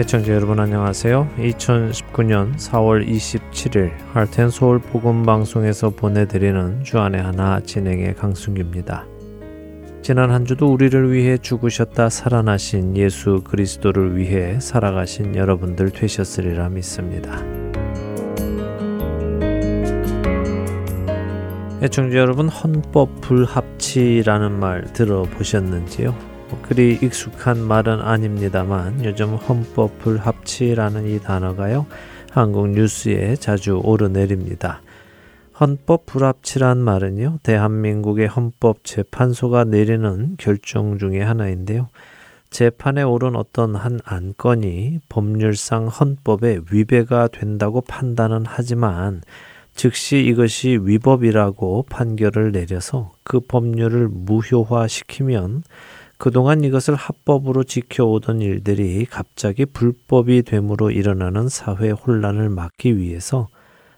애청자 여러분 안녕하세요. 2019년 4월 27일 할텐 서울 복음 방송에서 보내드리는 주안의 하나 진행의 강순규입니다. 지난 한 주도 우리를 위해 죽으셨다 살아나신 예수 그리스도를 위해 살아가신 여러분들 되셨으리라 믿습니다. 애청자 여러분 헌법 불합치라는 말 들어보셨는지요? 그리 익숙한 말은 아닙니다만 요즘 헌법 불합치라는 이 단어가요. 한국 뉴스에 자주 오르내립니다. 헌법 불합치란 말은요. 대한민국의 헌법 재판소가 내리는 결정 중의 하나인데요. 재판에 오른 어떤 한 안건이 법률상 헌법에 위배가 된다고 판단은 하지만 즉시 이것이 위법이라고 판결을 내려서 그 법률을 무효화시키면 그동안 이것을 합법으로 지켜오던 일들이 갑자기 불법이 됨으로 일어나는 사회 혼란을 막기 위해서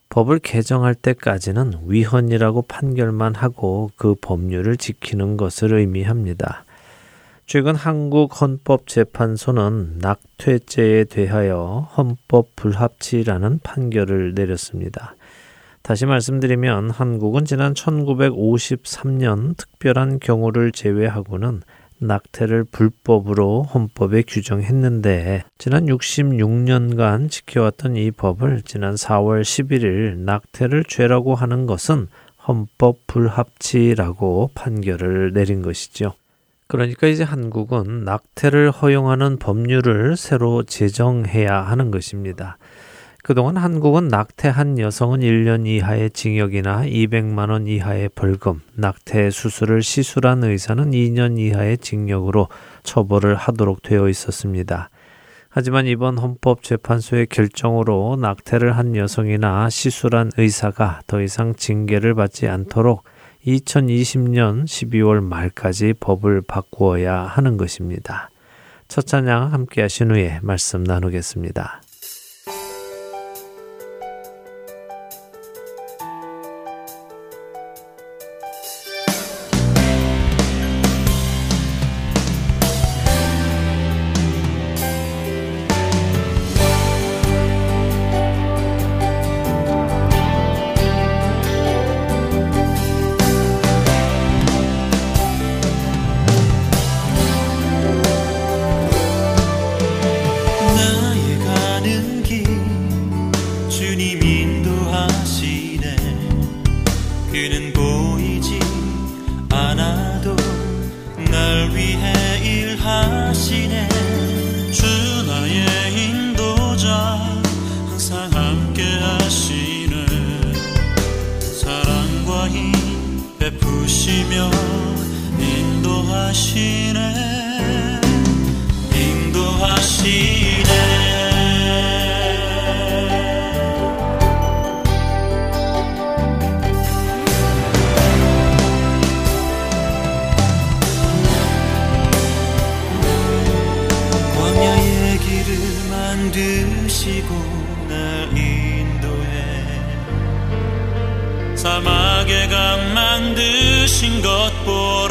법을 개정할 때까지는 위헌이라고 판결만 하고 그 법률을 지키는 것을 의미합니다. 최근 한국 헌법재판소는 낙퇴죄에 대하여 헌법 불합치라는 판결을 내렸습니다. 다시 말씀드리면 한국은 지난 1953년 특별한 경우를 제외하고는 낙태를 불법으로 헌법에 규정했는데 지난 66년간 지켜왔던 이 법을 지난 4월 11일 낙태를 죄라고 하는 것은 헌법 불합치라고 판결을 내린 것이죠. 그러니까 이제 한국은 낙태를 허용하는 법률을 새로 제정해야 하는 것입니다. 그동안 한국은 낙태한 여성은 1년 이하의 징역이나 200만 원 이하의 벌금, 낙태 수술을 시술한 의사는 2년 이하의 징역으로 처벌을 하도록 되어 있었습니다. 하지만 이번 헌법재판소의 결정으로 낙태를 한 여성이나 시술한 의사가 더 이상 징계를 받지 않도록 2020년 12월 말까지 법을 바꾸어야 하는 것입니다. 첫 찬양 함께 하신 후에 말씀 나누겠습니다. 베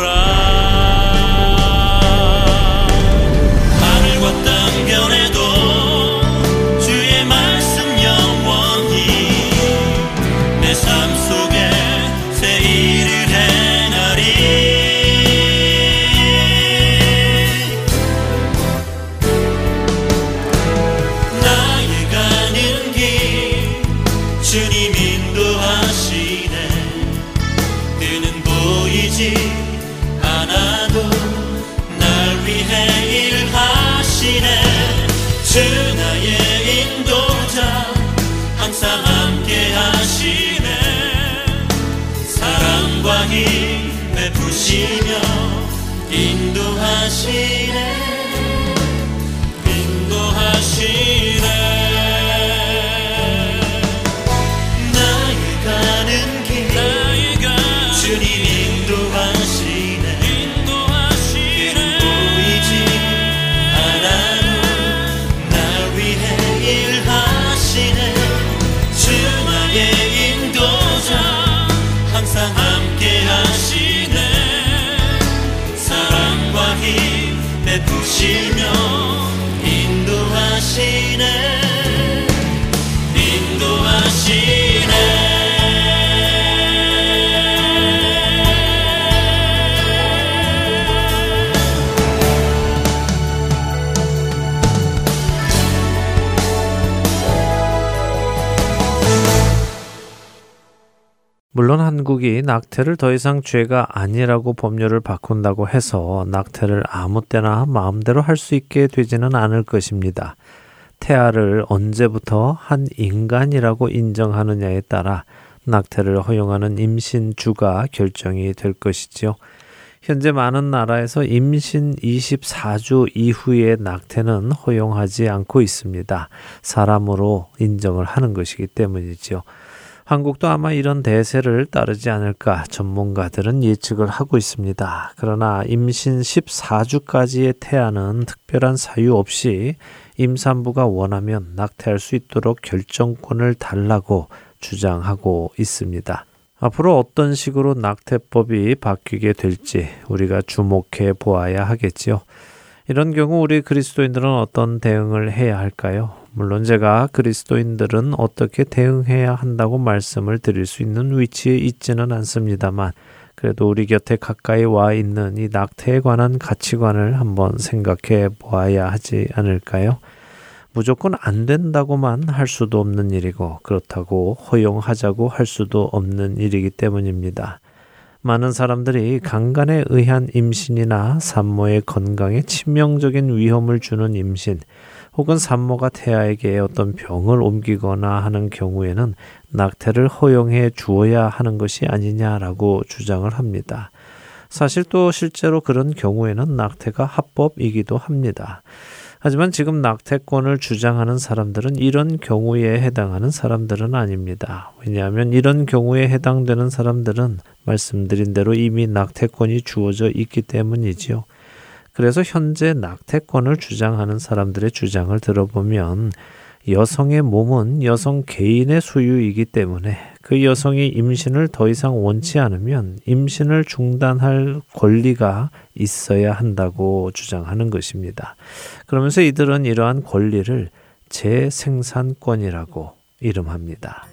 낙태를 더 이상 죄가 아니라고 법률을 바꾼다고 해서 낙태를 아무 때나 마음대로 할 수 있게 되지는 않을 것입니다. 태아를 언제부터 한 인간이라고 인정하느냐에 따라 낙태를 허용하는 임신주가 결정이 될 것이지요. 현재 많은 나라에서 임신 24주 이후의 낙태는 허용하지 않고 있습니다. 사람으로 인정을 하는 것이기 때문이지요. 한국도 아마 이런 대세를 따르지 않을까 전문가들은 예측을 하고 있습니다. 그러나 임신 14주까지의 태아는 특별한 사유 없이 임산부가 원하면 낙태할 수 있도록 결정권을 달라고 주장하고 있습니다. 앞으로 어떤 식으로 낙태법이 바뀌게 될지 우리가 주목해 보아야 하겠지요. 이런 경우 우리 그리스도인들은 어떤 대응을 해야 할까요? 물론 제가 그리스도인들은 어떻게 대응해야 한다고 말씀을 드릴 수 있는 위치에 있지는 않습니다만 그래도 우리 곁에 가까이 와 있는 이 낙태에 관한 가치관을 한번 생각해 보아야 하지 않을까요? 무조건 안 된다고만 할 수도 없는 일이고 그렇다고 허용하자고 할 수도 없는 일이기 때문입니다. 많은 사람들이 강간에 의한 임신이나 산모의 건강에 치명적인 위험을 주는 임신, 혹은 산모가 태아에게 어떤 병을 옮기거나 하는 경우에는 낙태를 허용해 주어야 하는 것이 아니냐라고 주장을 합니다. 사실 또 실제로 그런 경우에는 낙태가 합법이기도 합니다. 하지만 지금 낙태권을 주장하는 사람들은 이런 경우에 해당하는 사람들은 아닙니다. 왜냐하면 이런 경우에 해당되는 사람들은 말씀드린 대로 이미 낙태권이 주어져 있기 때문이지요. 그래서 현재 낙태권을 주장하는 사람들의 주장을 들어보면 여성의 몸은 여성 개인의 소유이기 때문에 그 여성이 임신을 더 이상 원치 않으면 임신을 중단할 권리가 있어야 한다고 주장하는 것입니다. 그러면서 이들은 이러한 권리를 재생산권이라고 이름합니다.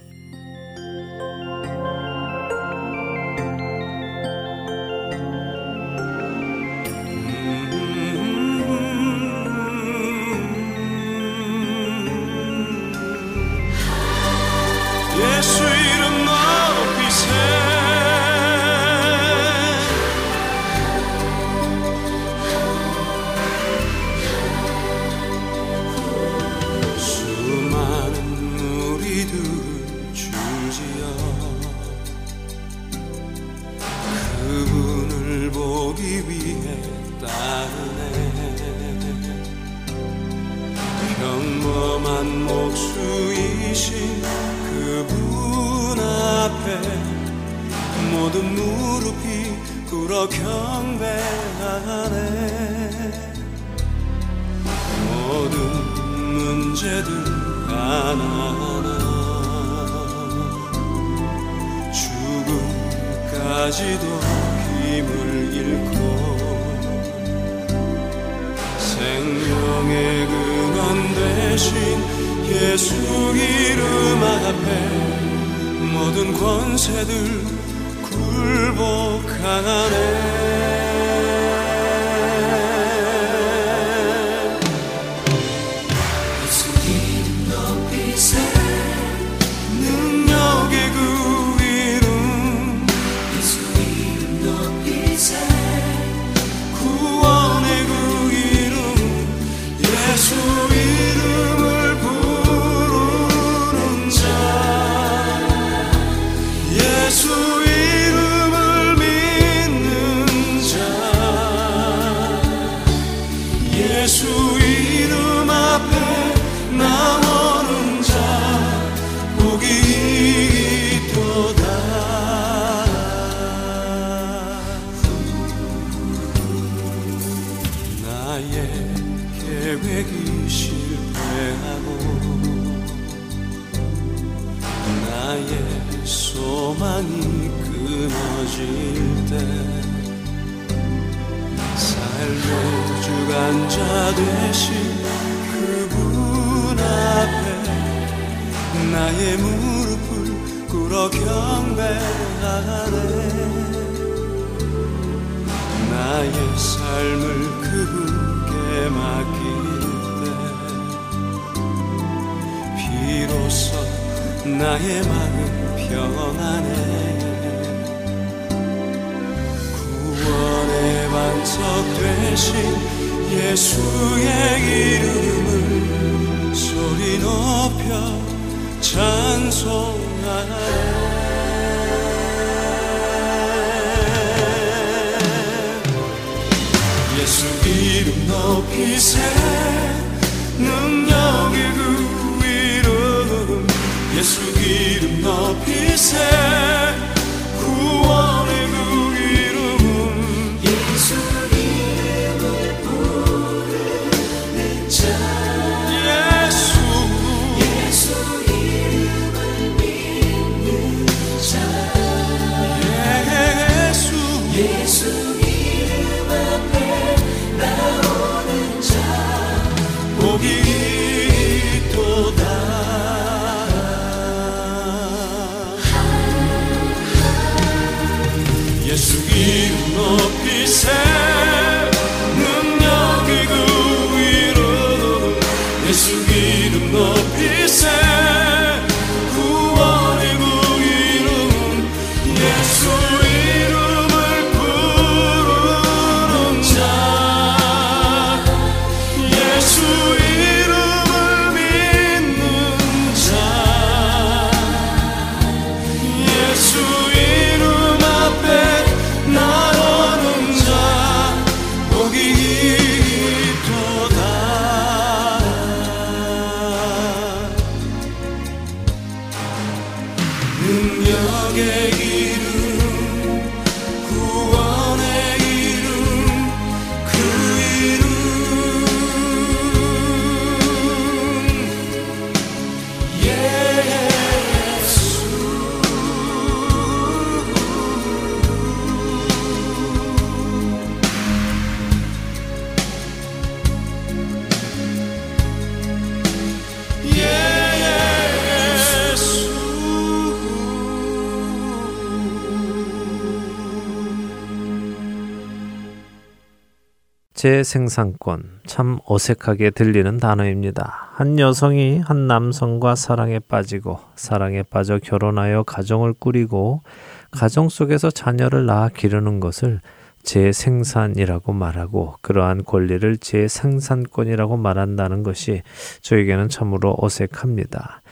재생산권 참 어색하게 들리는 단어입니다. 한 여성이 한 남성과 사랑에 빠지고 사랑에 빠져 결혼하여 가정을 꾸리고 가정 속에서 자녀를 낳아 기르는 것을 재생산이라고 말하고 그러한 권리를 재생산권이라고 말한다는 것이 저에게는 참으로 어색합니다.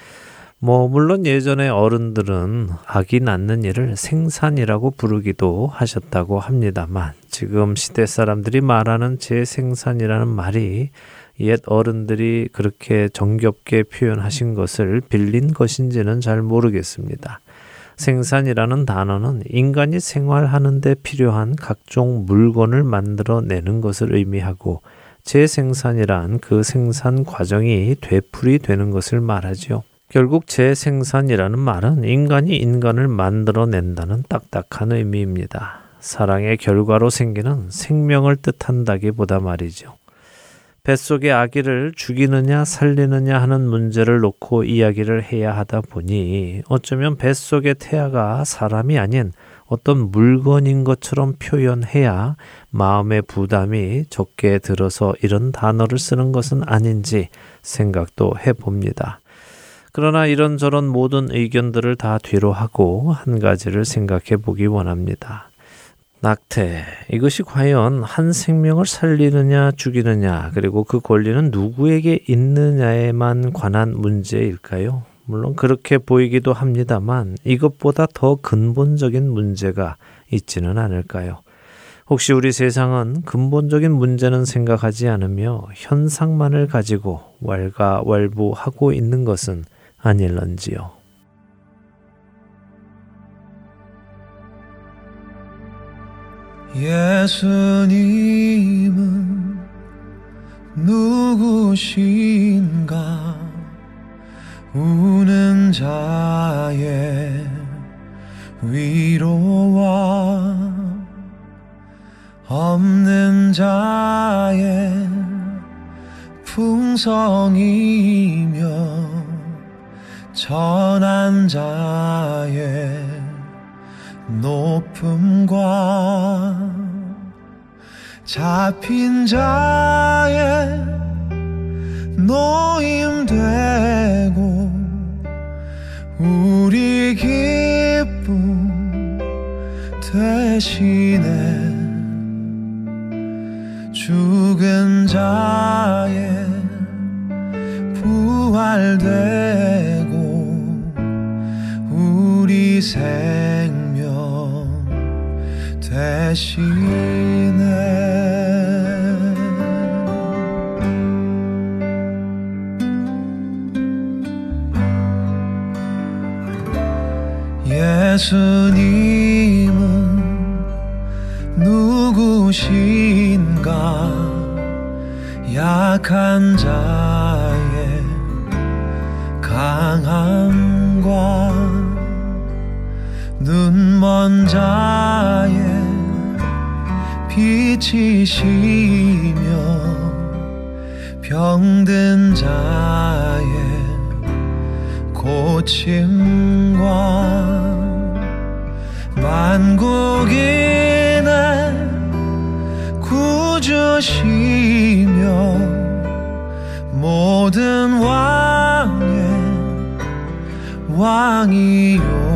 뭐 물론 예전에 어른들은 아기 낳는 일을 생산이라고 부르기도 하셨다고 합니다만 지금 시대 사람들이 말하는 재생산이라는 말이 옛 어른들이 그렇게 정겹게 표현하신 것을 빌린 것인지는 잘 모르겠습니다. 생산이라는 단어는 인간이 생활하는데 필요한 각종 물건을 만들어내는 것을 의미하고 재생산이란 그 생산 과정이 되풀이 되는 것을 말하지요. 결국 재생산이라는 말은 인간이 인간을 만들어낸다는 딱딱한 의미입니다. 사랑의 결과로 생기는 생명을 뜻한다기보다 말이죠. 뱃속의 아기를 죽이느냐 살리느냐 하는 문제를 놓고 이야기를 해야 하다 보니 어쩌면 뱃속의 태아가 사람이 아닌 어떤 물건인 것처럼 표현해야 마음의 부담이 적게 들어서 이런 단어를 쓰는 것은 아닌지 생각도 해봅니다. 그러나 이런저런 모든 의견들을 다 뒤로 하고 한 가지를 생각해 보기 원합니다. 낙태. 이것이 과연 한 생명을 살리느냐 죽이느냐 그리고 그 권리는 누구에게 있느냐에만 관한 문제일까요? 물론 그렇게 보이기도 합니다만 이것보다 더 근본적인 문제가 있지는 않을까요? 혹시 우리 세상은 근본적인 문제는 생각하지 않으며 현상만을 가지고 왈가왈부하고 있는 것은 아닐런지요. 예수님은 누구신가 우는 자의 위로와 없는 자의 풍성이며 전한 자의 높음과 잡힌 자의 노임되고 우리 기쁨 대신에 죽은 자의 부활되 생명 대신에 예수님은 누구신가? 약한 자의 강함 과 눈먼 자의 빛이시며 병든 자의 고침과 만국인의 구주시며 모든 왕의 왕이요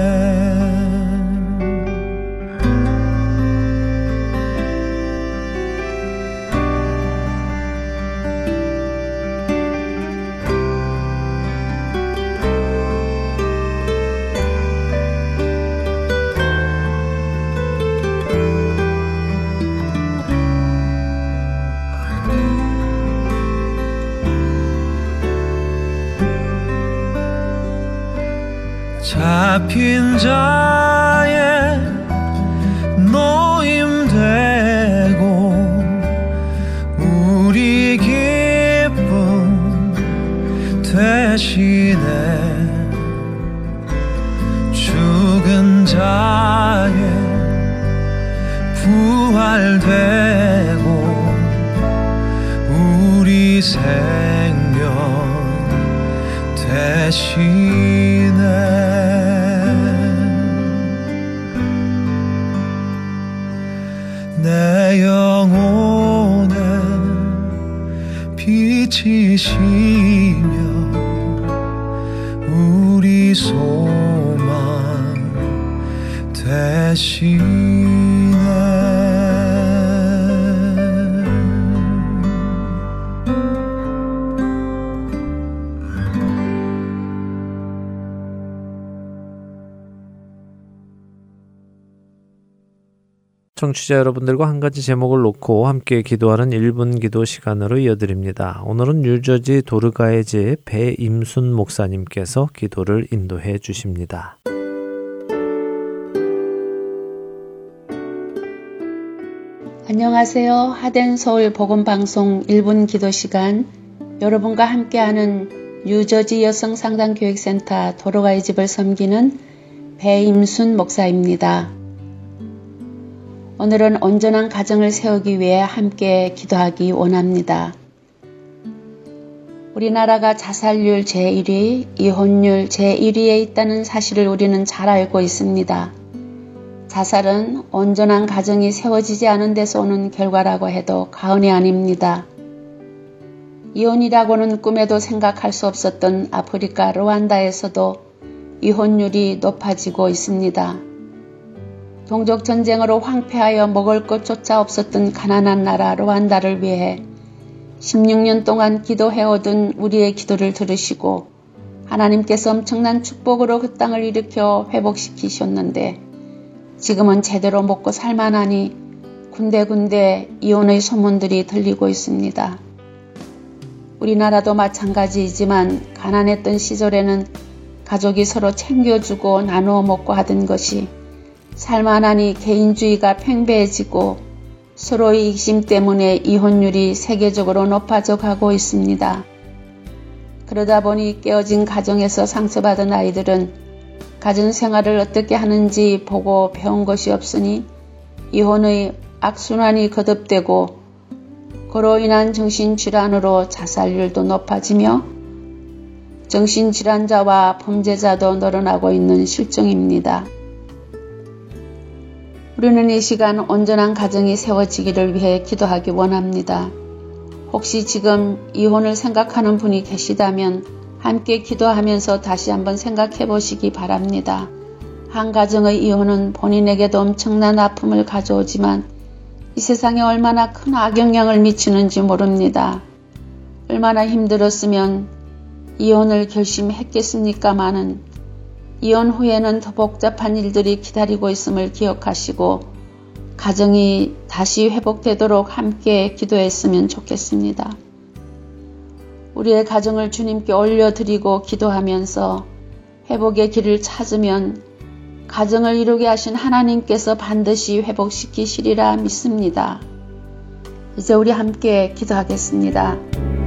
잡힌 자 청취자 여러분들과 한 가지 제목을 놓고 함께 기도하는 1분 기도 시간으로 이어드립니다. 오늘은 뉴저지 도르가의 제 배임순 목사님께서 기도를 인도해 주십니다. 안녕하세요. 하덴 서울 복음 방송 1분 기도 시간 여러분과 함께하는 뉴저지 여성 상담 교육센터 도로가의 집을 섬기는 배임순 목사입니다. 오늘은 온전한 가정을 세우기 위해 함께 기도하기 원합니다. 우리나라가 자살률 제1위, 이혼율 제1위에 있다는 사실을 우리는 잘 알고 있습니다. 자살은 온전한 가정이 세워지지 않은 데서 오는 결과라고 해도 과언이 아닙니다. 이혼이라고는 꿈에도 생각할 수 없었던 아프리카 루안다에서도 이혼율이 높아지고 있습니다. 동족 전쟁으로 황폐하여 먹을 것조차 없었던 가난한 나라 루안다를 위해 16년 동안 기도해오던 우리의 기도를 들으시고 하나님께서 엄청난 축복으로 그 땅을 일으켜 회복시키셨는데 지금은 제대로 먹고 살만하니 군데군데 이혼의 소문들이 들리고 있습니다. 우리나라도 마찬가지이지만 가난했던 시절에는 가족이 서로 챙겨주고 나누어 먹고 하던 것이 살만하니 개인주의가 팽배해지고 서로의 익심 때문에 이혼율이 세계적으로 높아져 가고 있습니다. 그러다 보니 깨어진 가정에서 상처받은 아이들은 가정 생활을 어떻게 하는지 보고 배운 것이 없으니 이혼의 악순환이 거듭되고 그로 인한 정신질환으로 자살률도 높아지며 정신질환자와 범죄자도 늘어나고 있는 실정입니다. 우리는 이 시간 온전한 가정이 세워지기를 위해 기도하기 원합니다. 혹시 지금 이혼을 생각하는 분이 계시다면 함께 기도하면서 다시 한번 생각해 보시기 바랍니다. 한 가정의 이혼은 본인에게도 엄청난 아픔을 가져오지만 이 세상에 얼마나 큰 악영향을 미치는지 모릅니다. 얼마나 힘들었으면 이혼을 결심했겠습니까마는 이혼 후에는 더 복잡한 일들이 기다리고 있음을 기억하시고 가정이 다시 회복되도록 함께 기도했으면 좋겠습니다. 우리의 가정을 주님께 올려드리고 기도하면서 회복의 길을 찾으면 가정을 이루게 하신 하나님께서 반드시 회복시키시리라 믿습니다. 이제 우리 함께 기도하겠습니다.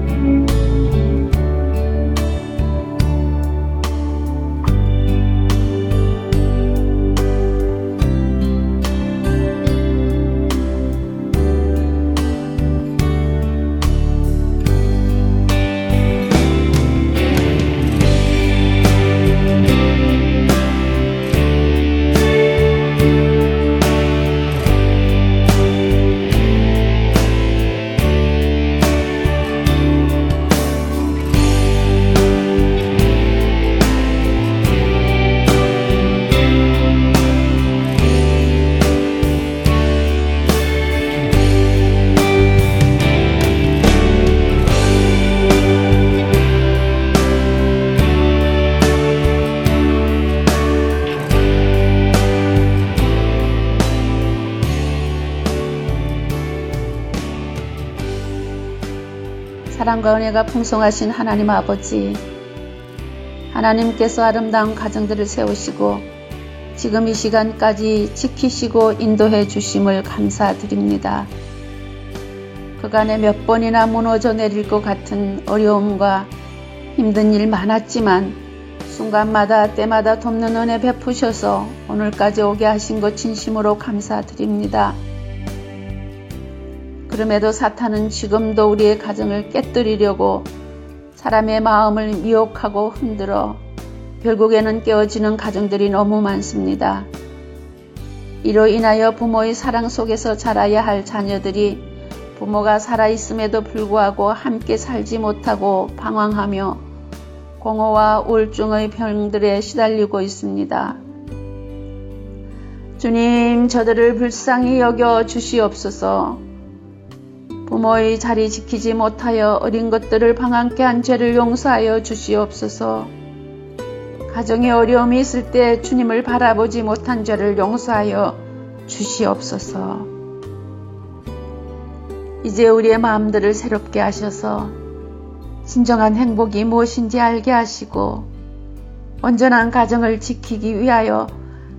사랑과 은혜가 풍성하신 하나님 아버지, 하나님께서 아름다운 가정들을 세우시고 지금 이 시간까지 지키시고 인도해 주심을 감사드립니다. 그간에 몇 번이나 무너져 내릴 것 같은 어려움과 힘든 일 많았지만 순간마다 때마다 돕는 은혜 베푸셔서 오늘까지 오게 하신 것 진심으로 감사드립니다. 그럼에도 사탄은 지금도 우리의 가정을 깨뜨리려고 사람의 마음을 미혹하고 흔들어 결국에는 깨어지는 가정들이 너무 많습니다. 이로 인하여 부모의 사랑 속에서 자라야 할 자녀들이 부모가 살아있음에도 불구하고 함께 살지 못하고 방황하며 공허와 우울증의 병들에 시달리고 있습니다. 주님, 저들을 불쌍히 여겨 주시옵소서. 부모의 자리 지키지 못하여 어린 것들을 방황케 한 죄를 용서하여 주시옵소서. 가정에 어려움이 있을 때 주님을 바라보지 못한 죄를 용서하여 주시옵소서. 이제 우리의 마음들을 새롭게 하셔서 진정한 행복이 무엇인지 알게 하시고 온전한 가정을 지키기 위하여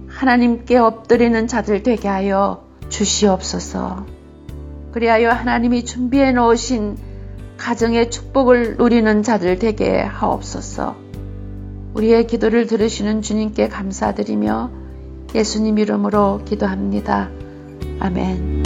하나님께 엎드리는 자들 되게 하여 주시옵소서. 그리하여 하나님이 준비해 놓으신 가정의 축복을 누리는 자들 되게 하옵소서. 우리의 기도를 들으시는 주님께 감사드리며 예수님 이름으로 기도합니다. 아멘.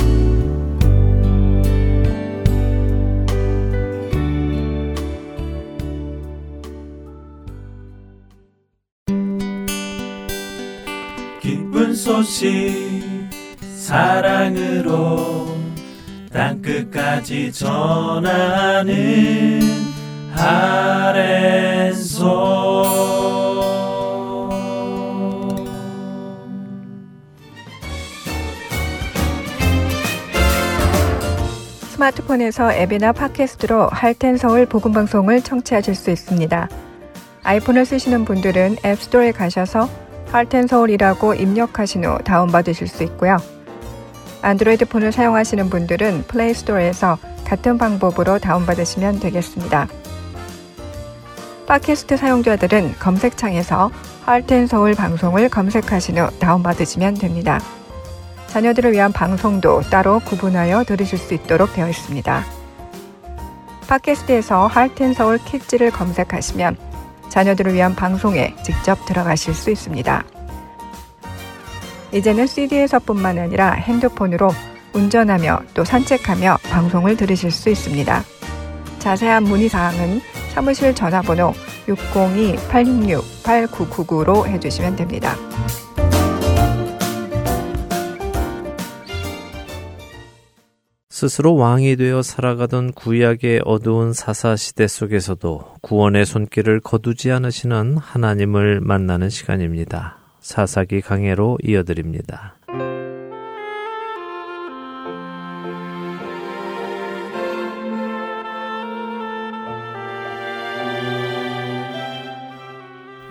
기쁜 소식 사랑으로 땅끝까지 전하는 아랜소 스마트폰에서 앱이나 팟캐스트로 할텐 서울 복음 방송을 청취하실 수 있습니다. 아이폰을 쓰시는 분들은 앱스토어에 가셔서 할텐 서울이라고 입력하신 후 다운받으실 수 있고요. 안드로이드 폰을 사용하시는 분들은 플레이스토어에서 같은 방법으로 다운받으시면 되겠습니다. 팟캐스트 사용자들은 검색창에서 할텐 서울 방송을 검색하신 후 다운받으시면 됩니다. 자녀들을 위한 방송도 따로 구분하여 들으실 수 있도록 되어 있습니다. 팟캐스트에서 할텐 서울 키즈를 검색하시면 자녀들을 위한 방송에 직접 들어가실 수 있습니다. 이제는 CD에서뿐만 아니라 핸드폰으로 운전하며 또 산책하며 방송을 들으실 수 있습니다. 자세한 문의사항은 사무실 전화번호 602-866-8999로 해주시면 됩니다. 스스로 왕이 되어 살아가던 구약의 어두운 사사 시대 속에서도 구원의 손길을 거두지 않으시는 하나님을 만나는 시간입니다. 사사기 강해로 이어드립니다.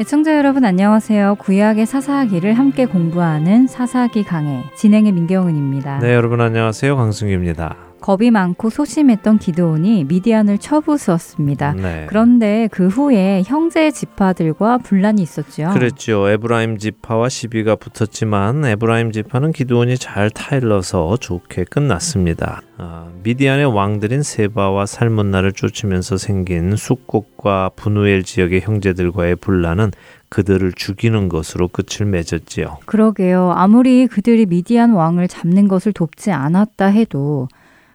애청자 여러분 안녕하세요. 구약의 사사기를 함께 공부하는 사사기 강해 진행의 민경은입니다. 네, 여러분 안녕하세요. 강승규입니다. 겁이 많고 소심했던 기도온이 미디안을 쳐부수었습니다. 네. 그런데 그 후에 형제 지파들과 분란이 있었죠. 그랬죠. 에브라임 지파와 시비가 붙었지만 에브라임 지파는 기도온이 잘 타일러서 좋게 끝났습니다. 아, 미디안의 왕들인 세바와 살문나를 쫓으면서 생긴 숙곡과 분우엘 지역의 형제들과의 분란은 그들을 죽이는 것으로 끝을 맺었지요. 그러게요. 아무리 그들이 미디안 왕을 잡는 것을 돕지 않았다 해도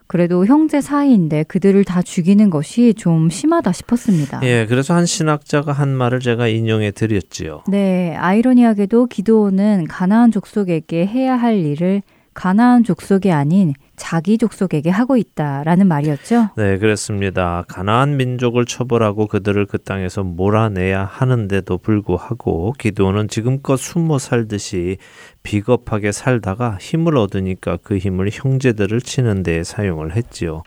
그래도 형제 사이인데 그들을 다 죽이는 것이 좀 심하다 싶었습니다. 예, 그래서 한 신학자가 한 말을 제가 인용해 드렸지요. 네, 아이러니하게도 기도는 가나안 족속에게 해야 할 일을 가나안 족속이 아닌 자기 족속에게 하고 있다라는 말이었죠. 네, 그렇습니다. 가나안 민족을 처벌하고 그들을 그 땅에서 몰아내야 하는데도 불구하고 기도는 지금껏 숨어 살듯이 비겁하게 살다가 힘을 얻으니까 그 힘을 형제들을 치는 데 사용을 했지요.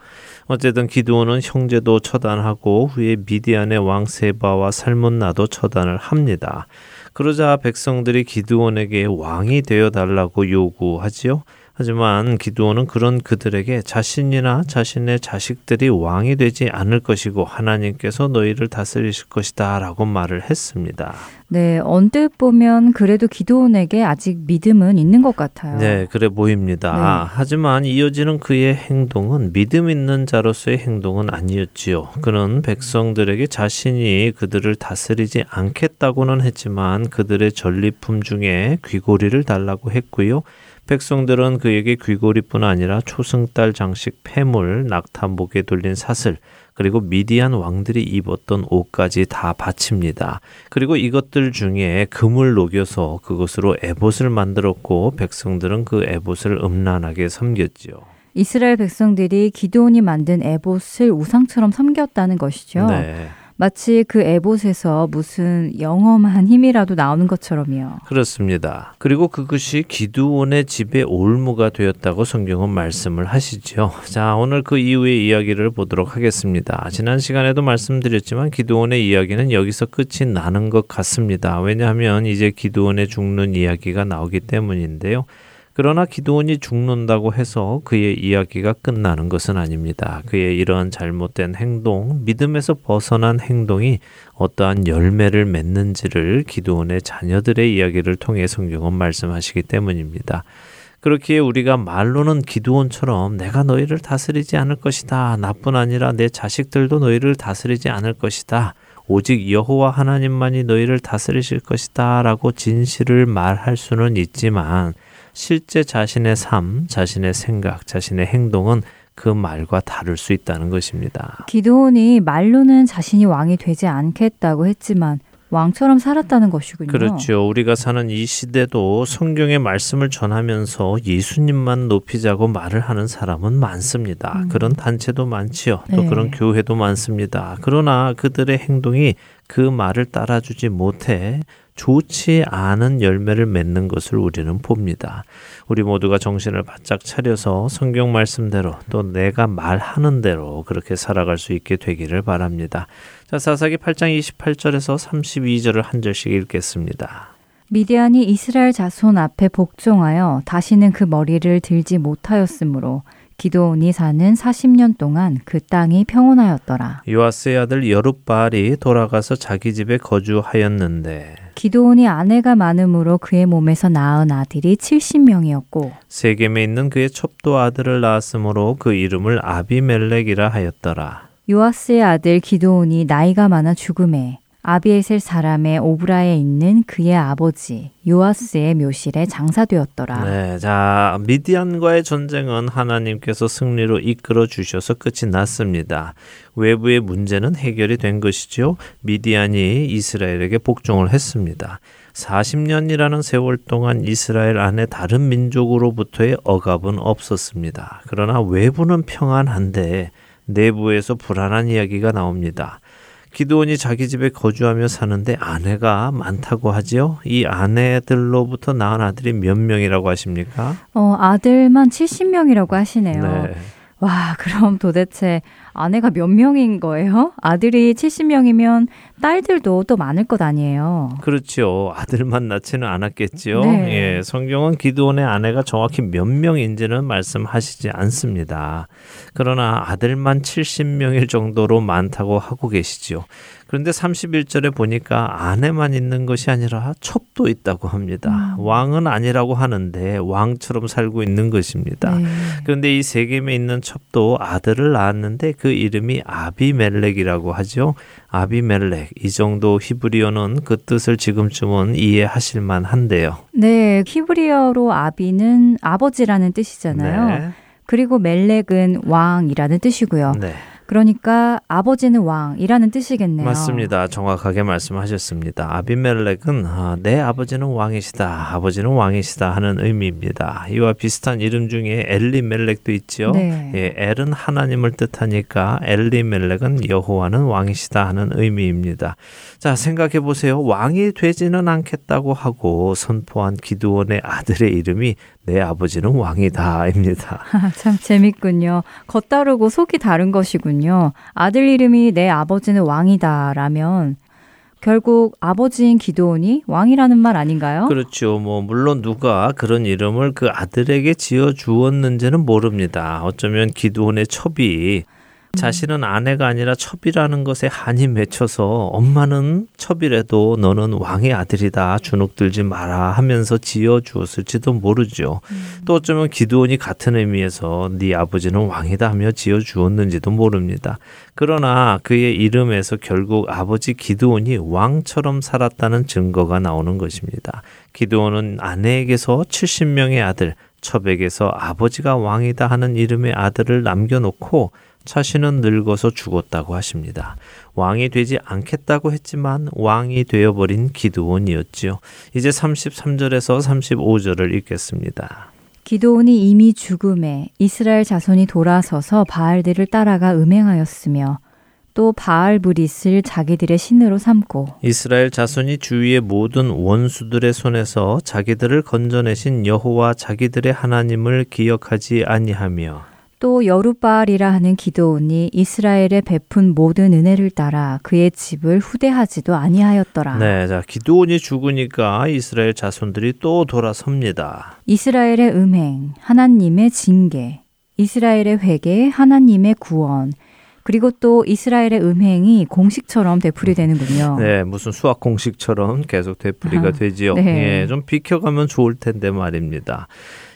어쨌든 기도는 형제도 처단하고 후에 미디안의 왕 세바와 살문나도 처단을 합니다. 그러자 백성들이 기드온에게 왕이 되어 달라고 요구하지요. 하지만 기드온은 그런 그들에게 자신이나 자신의 자식들이 왕이 되지 않을 것이고 하나님께서 너희를 다스리실 것이다 라고 말을 했습니다. 네, 언뜻 보면 그래도 기도원에게 아직 믿음은 있는 것 같아요. 네, 그래 보입니다. 네. 하지만 이어지는 그의 행동은 믿음 있는 자로서의 행동은 아니었지요. 그는 백성들에게 자신이 그들을 다스리지 않겠다고는 했지만 그들의 전리품 중에 귀고리를 달라고 했고요. 백성들은 그에게 귀고리뿐 아니라 초승달 장식 폐물, 낙타 목에 돌린 사슬, 그리고 미디안 왕들이 입었던 옷까지 다 바칩니다. 그리고 이것들 중에 금을 녹여서 그것으로 에봇을 만들었고 백성들은 그 에봇을 음란하게 섬겼지요. 이스라엘 백성들이 기도온이 만든 에봇을 우상처럼 섬겼다는 것이죠. 네. 마치 그 에봇에서 무슨 영험한 힘이라도 나오는 것처럼요. 그렇습니다. 그리고 그것이 기두온의 집의 올무가 되었다고 성경은 말씀을 하시죠. 자, 오늘 그 이후의 이야기를 보도록 하겠습니다. 지난 시간에도 말씀드렸지만 기두온의 이야기는 여기서 끝이 나는 것 같습니다. 왜냐하면 이제 기두온의 죽는 이야기가 나오기 때문인데요. 그러나 기도원이 죽는다고 해서 그의 이야기가 끝나는 것은 아닙니다. 그의 이러한 잘못된 행동, 믿음에서 벗어난 행동이 어떠한 열매를 맺는지를 기도원의 자녀들의 이야기를 통해 성경은 말씀하시기 때문입니다. 그렇기에 우리가 말로는 기도원처럼 내가 너희를 다스리지 않을 것이다. 나뿐 아니라 내 자식들도 너희를 다스리지 않을 것이다. 오직 여호와 하나님만이 너희를 다스리실 것이다라고 진실을 말할 수는 있지만 실제 자신의 삶, 자신의 생각, 자신의 행동은 그 말과 다를 수 있다는 것입니다. 기도원이 말로는 자신이 왕이 되지 않겠다고 했지만 왕처럼 살았다는 것이군요. 그렇죠. 우리가 사는 이 시대도 성경의 말씀을 전하면서 예수님만 높이자고 말을 하는 사람은 많습니다. 음. 그런 단체도 많지요. 또 네. 그런 교회도 많습니다. 그러나 그들의 행동이 그 말을 따라주지 못해 좋지 않은 열매를 맺는 것을 우리는 봅니다. 우리 모두가 정신을 바짝 차려서 성경 말씀대로 또 내가 말하는 대로 그렇게 살아갈 수 있게 되기를 바랍니다. 자, 사사기 8장 28절에서 32절을 한 절씩 읽겠습니다. 미디안이 이스라엘 자손 앞에 복종하여 다시는 그 머리를 들지 못하였으므로 기도온이 사는 40년 동안 그 땅이 평온하였더라. 요아스의 아들 여룻바알이 돌아가서 자기 집에 거주하였는데 기도온이 아내가 많음으로 그의 몸에서 낳은 아들이 70명이었고 세겜에 있는 그의 첩도 아들을 낳았으므로 그 이름을 아비멜렉이라 하였더라. 요아스의 아들 기도온이 나이가 많아 죽음에 아비에셀 사람의 오브라에 있는 그의 아버지 요아스의 묘실에 장사되었더라. 네, 자 미디안과의 전쟁은 하나님께서 승리로 이끌어 주셔서 끝이 났습니다. 외부의 문제는 해결이 된 것이죠. 미디안이 이스라엘에게 복종을 했습니다. 40년이라는 세월 동안 이스라엘 안에 다른 민족으로부터의 억압은 없었습니다. 그러나 외부는 평안한데 내부에서 불안한 이야기가 나옵니다. 기도원이 자기 집에 거주하며 사는데 아내가 많다고 하지요. 이 아내들로부터 낳은 아들이 몇 명이라고 하십니까? 어, 아들만 70명이라고 하시네요. 네. 와, 그럼 도대체 아내가 몇 명인 거예요? 아들이 70명이면 딸들도 또 많을 것 아니에요. 그렇죠. 아들만 낳지는 않았겠지요. 네. 예, 성경은 기도원의 아내가 정확히 몇 명인지는 말씀하시지 않습니다. 그러나 아들만 70명일 정도로 많다고 하고 계시지요. 그런데 31절에 보니까 아내만 있는 것이 아니라 첩도 있다고 합니다. 음. 왕은 아니라고 하는데 왕처럼 살고 있는 것입니다. 네. 그런데 이 세겜에 있는 첩도 아들을 낳았는데 그 이름이 아비멜렉이라고 하죠. 아비멜렉 이 정도 히브리어는 그 뜻을 지금쯤은 이해하실 만한데요. 네, 히브리어로 아비는 아버지라는 뜻이잖아요. 네. 그리고 멜렉은 왕이라는 뜻이고요. 네. 그러니까 아버지는 왕이라는 뜻이겠네요. 맞습니다. 정확하게 말씀하셨습니다. 아비멜렉은 아, 내 아버지는 왕이시다. 아버지는 왕이시다 하는 의미입니다. 이와 비슷한 이름 중에 엘리멜렉도 있죠. 네. 예, 엘은 하나님을 뜻하니까 엘리멜렉은 여호와는 왕이시다 하는 의미입니다. 자, 생각해 보세요. 왕이 되지는 않겠다고 하고 선포한 기도원의 아들의 이름이 내 아버지는 왕이다입니다. 참 재밌군요. 겉다르고 속이 다른 것이군요. 아들 이름이 내 아버지는 왕이다라면 결국 아버지인 기도원이 왕이라는 말 아닌가요? 그렇죠. 뭐 물론 누가 그런 이름을 그 아들에게 지어 주었는지는 모릅니다. 어쩌면 기도원의 첩이 자신은 아내가 아니라 첩이라는 것에 한이 맺혀서 엄마는 첩이라도 너는 왕의 아들이다 주눅들지 마라 하면서 지어 주었을지도 모르죠. 음. 또 어쩌면 기도원이 같은 의미에서 네 아버지는 왕이다 하며 지어 주었는지도 모릅니다. 그러나 그의 이름에서 결국 아버지 기도원이 왕처럼 살았다는 증거가 나오는 것입니다. 기도원은 아내에게서 70명의 아들, 첩에게서 아버지가 왕이다 하는 이름의 아들을 남겨놓고 자신은 늙어서 죽었다고 하십니다. 왕이 되지 않겠다고 했지만 왕이 되어버린 기도원이었지요. 이제 33절에서 35절을 읽겠습니다. 기도원이 이미 죽음에 이스라엘 자손이 돌아서서 바알들을 따라가 음행하였으며 또 바알 브릿을 자기들의 신으로 삼고 이스라엘 자손이 주위의 모든 원수들의 손에서 자기들을 건져내신 여호와 자기들의 하나님을 기억하지 아니하며 또 여루바알이라 하는 기도원이 이스라엘에 베푼 모든 은혜를 따라 그의 집을 후대하지도 아니하였더라. 네, 자 기도원이 죽으니까 이스라엘 자손들이 또 돌아섭니다. 이스라엘의 음행, 하나님의 징계, 이스라엘의 회개, 하나님의 구원. 그리고 또 이스라엘의 음행이 공식처럼 되풀이 되는군요. 네, 무슨 수학 공식처럼 계속 되풀이가 아, 되지요. 네. 예, 좀 비켜가면 좋을 텐데 말입니다.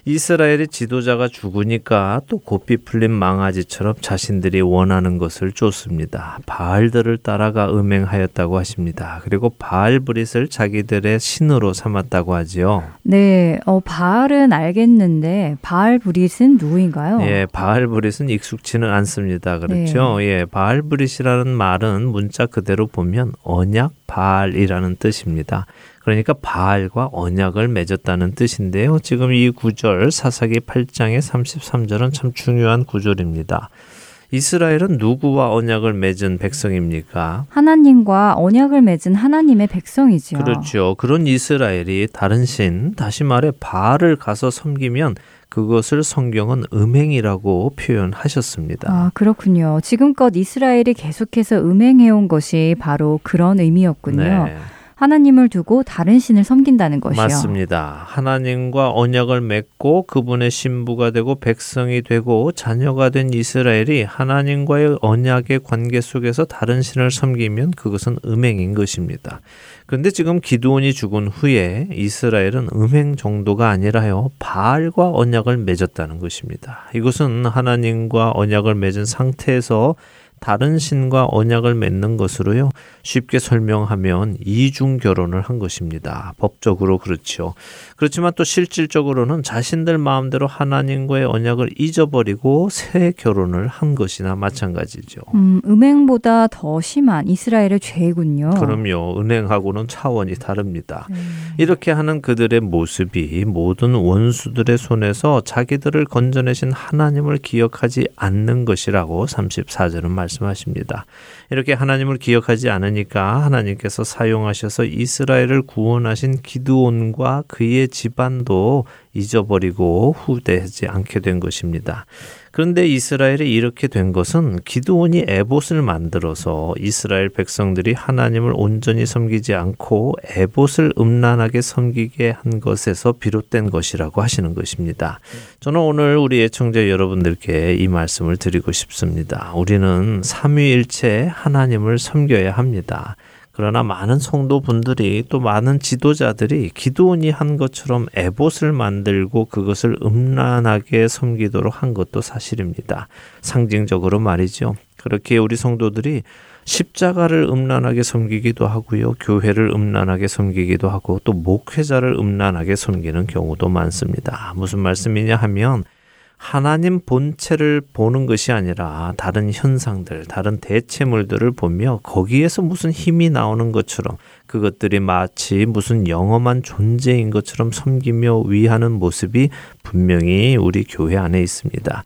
이스라엘의 지도자가 죽으니까 또 고삐 풀린 망아지처럼 자신들이 원하는 것을 쫓습니다. 바알들을 따라가 음행하였다고 하십니다. 그리고 바알 브릿을 자기들의 신으로 삼았다고 하지요. 네, 어, 바알은 알겠는데 바알 브릿은 누구인가요? 예, 바알 브릿은 익숙치는 않습니다. 그렇죠? 네. 예, 바알 브릿이라는 말은 문자 그대로 보면 언약 바알이라는 뜻입니다. 그러니까 바알과 언약을 맺었다는 뜻인데요. 지금 이 구절 사사기 8장의 33절은 참 중요한 구절입니다. 이스라엘은 누구와 언약을 맺은 백성입니까? 하나님과 언약을 맺은 하나님의 백성이지요. 그렇죠. 그런 이스라엘이 다른 신, 다시 말해 바알을 가서 섬기면 그것을 성경은 음행이라고 표현하셨습니다. 아, 그렇군요. 지금껏 이스라엘이 계속해서 음행해온 것이 바로 그런 의미였군요. 네. 하나님을 두고 다른 신을 섬긴다는 것이요. 맞습니다. 하나님과 언약을 맺고 그분의 신부가 되고 백성이 되고 자녀가 된 이스라엘이 하나님과의 언약의 관계 속에서 다른 신을 섬기면 그것은 음행인 것입니다. 그런데 지금 기드온이 죽은 후에 이스라엘은 음행 정도가 아니라요. 바알과 언약을 맺었다는 것입니다. 이것은 하나님과 언약을 맺은 상태에서 다른 신과 언약을 맺는 것으로요. 쉽게 설명하면 이중 결혼을 한 것입니다. 법적으로 그렇죠. 그렇지만 또 실질적으로는 자신들 마음대로 하나님과의 언약을 잊어버리고 새 결혼을 한 것이나 마찬가지죠. 음, 음행보다 더 심한 이스라엘의 죄군요. 그럼요. 은행하고는 차원이 다릅니다. 음. 이렇게 하는 그들의 모습이 모든 원수들의 손에서 자기들을 건져내신 하나님을 기억하지 않는 것이라고 34절은 말씀 하십니다. 이렇게 하나님을 기억하지 않으니까 하나님께서 사용하셔서 이스라엘을 구원하신 기드온과 그의 집안도 잊어버리고 후대하지 않게 된 것입니다. 그런데 이스라엘이 이렇게 된 것은 기드온이 에봇을 만들어서 이스라엘 백성들이 하나님을 온전히 섬기지 않고 에봇을 음란하게 섬기게 한 것에서 비롯된 것이라고 하시는 것입니다. 저는 오늘 우리 애청자 여러분들께 이 말씀을 드리고 싶습니다. 우리는 삼위일체 하나님을 섬겨야 합니다. 그러나 많은 성도분들이 또 많은 지도자들이 기도원이 한 것처럼 에봇을 만들고 그것을 음란하게 섬기도록 한 것도 사실입니다. 상징적으로 말이죠. 그렇게 우리 성도들이 십자가를 음란하게 섬기기도 하고요. 교회를 음란하게 섬기기도 하고 또 목회자를 음란하게 섬기는 경우도 많습니다. 무슨 말씀이냐 하면 하나님 본체를 보는 것이 아니라 다른 현상들, 다른 대체물들을 보며 거기에서 무슨 힘이 나오는 것처럼 그것들이 마치 무슨 영험한 존재인 것처럼 섬기며 위하는 모습이 분명히 우리 교회 안에 있습니다.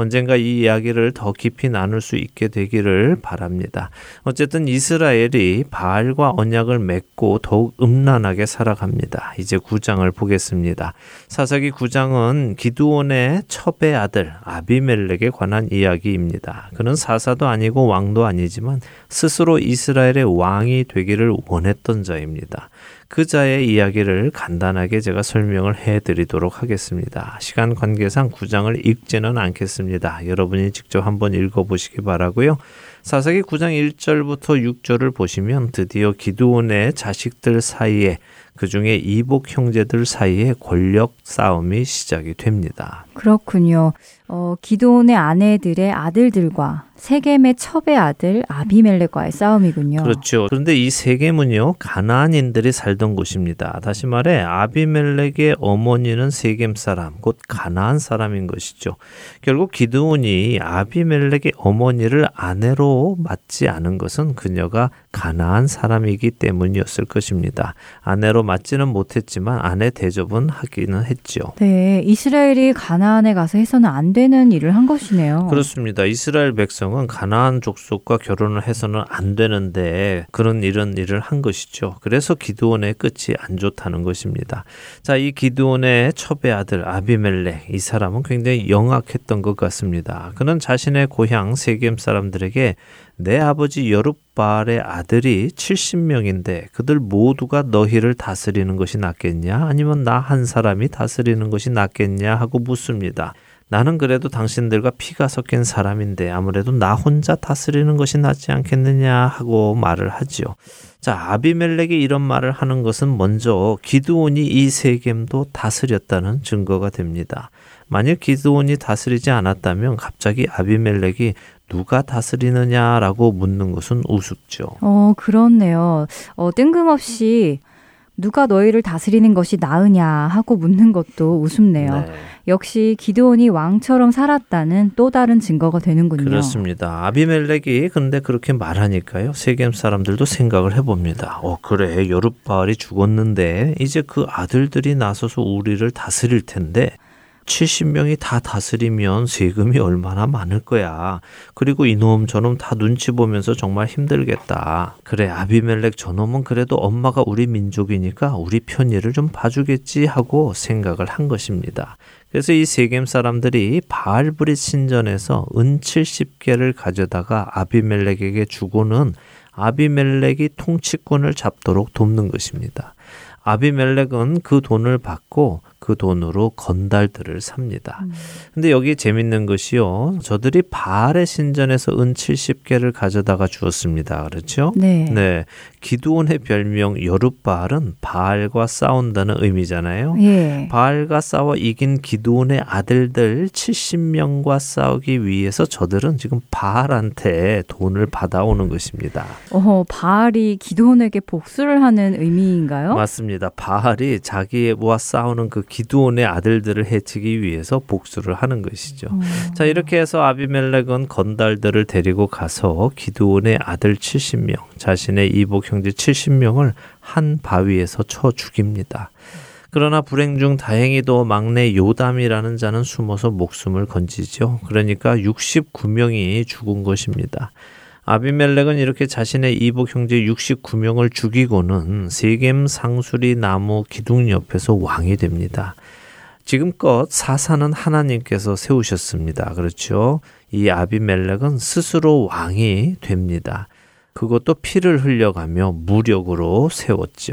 언젠가 이 이야기를 더 깊이 나눌 수 있게 되기를 바랍니다. 어쨌든 이스라엘이 바알과 언약을 맺고 더욱 음란하게 살아갑니다. 이제 9장을 보겠습니다. 사사기 9장은 기두온의 첩의 아들 아비멜렉에 관한 이야기입니다. 그는 사사도 아니고 왕도 아니지만 스스로 이스라엘의 왕이 되기를 원했던 자입니다. 그 자의 이야기를 간단하게 제가 설명을 해 드리도록 하겠습니다. 시간 관계상 구장을 읽지는 않겠습니다. 여러분이 직접 한번 읽어 보시기 바라고요. 사사기 9장 1절부터 6절을 보시면 드디어 기드온의 자식들 사이에 그 중에 이복 형제들 사이에 권력 싸움이 시작이 됩니다. 그렇군요. 어, 기도온의 아내들의 아들들과 세겜의 첩의 아들 아비멜렉과의 싸움이군요. 그렇죠. 그런데 이 세겜은요 가나안인들이 살던 곳입니다. 다시 말해 아비멜렉의 어머니는 세겜 사람, 곧 가나안 사람인 것이죠. 결국 기드온이 아비멜렉의 어머니를 아내로 맞지 않은 것은 그녀가 가나안 사람이기 때문이었을 것입니다. 아내로 맞지는 못했지만 아내 대접은 하기는 했죠. 네, 이스라엘이 가나안에 가서 해서는 안 되는 일을 한 것이네요. 그렇습니다. 이스라엘 백성 은 가나안 족속과 결혼을 해서는 안 되는데 그런 이런 일을 한 것이죠. 그래서 기드온의 끝이 안 좋다는 것입니다. 자, 이 기드온의 첩의 아들 아비멜렉 이 사람은 굉장히 영악했던 것 같습니다. 그는 자신의 고향 세겜 사람들에게 내 아버지 여룻발의 아들이 70명인데 그들 모두가 너희를 다스리는 것이 낫겠냐? 아니면 나 한 사람이 다스리는 것이 낫겠냐? 하고 묻습니다. 나는 그래도 당신들과 피가 섞인 사람인데 아무래도 나 혼자 다스리는 것이 낫지 않겠느냐 하고 말을 하지요. 자, 아비멜렉이 이런 말을 하는 것은 먼저 기드온이 이 세겜도 다스렸다는 증거가 됩니다. 만일 기드온이 다스리지 않았다면 갑자기 아비멜렉이 누가 다스리느냐라고 묻는 것은 우습죠. 어, 그렇네요. 어, 뜬금없이 누가 너희를 다스리는 것이 나으냐 하고 묻는 것도 우습네요. 네. 역시 기드온이 왕처럼 살았다는 또 다른 증거가 되는군요. 그렇습니다. 아비멜렉이 근데 그렇게 말하니까요. 세겜 사람들도 생각을 해봅니다. 어 그래 여룻바알이 죽었는데 이제 그 아들들이 나서서 우리를 다스릴 텐데 70명이 다 다스리면 세금이 얼마나 많을 거야. 그리고 이놈 저놈 다 눈치 보면서 정말 힘들겠다. 그래 아비멜렉 저놈은 그래도 엄마가 우리 민족이니까 우리 편의를 좀 봐주겠지 하고 생각을 한 것입니다. 그래서 이 세겜 사람들이 바알브릿 신전에서 은 70개를 가져다가 아비멜렉에게 주고는 아비멜렉이 통치권을 잡도록 돕는 것입니다. 아비멜렉은 그 돈을 받고 그 돈으로 건달들을 삽니다. 음. 근데 여기 재밌는 것이요. 저들이 바알의 신전에서 은 70개를 가져다가 주었습니다. 그렇죠? 네. 네. 기두온의 별명 여룻바알은 바알과 싸운다는 의미잖아요. 예. 바알과 싸워 이긴 기두온의 아들들 70명과 싸우기 위해서 저들은 지금 바알한테 돈을 받아오는 것입니다. 어, 바알이 기두온에게 복수를 하는 의미인가요? 맞습니다. 바알이 자기와 싸우는 그 기두온의 아들들을 해치기 위해서 복수를 하는 것이죠. 음. 자, 이렇게 해서 아비멜렉은 건달들을 데리고 가서 기두온의 아들 70명, 자신의 이복 형제 70명을 한 바위에서 쳐 죽입니다. 그러나 불행 중 다행히도 막내 요담이라는 자는 숨어서 목숨을 건지죠. 그러니까 69명이 죽은 것입니다. 아비멜렉은 이렇게 자신의 이복 형제 69명을 죽이고는 세겜 상수리 나무 기둥 옆에서 왕이 됩니다. 지금껏 사사는 하나님께서 세우셨습니다. 그렇죠? 이 아비멜렉은 스스로 왕이 됩니다. 그것도 피를 흘려가며 무력으로 세웠죠.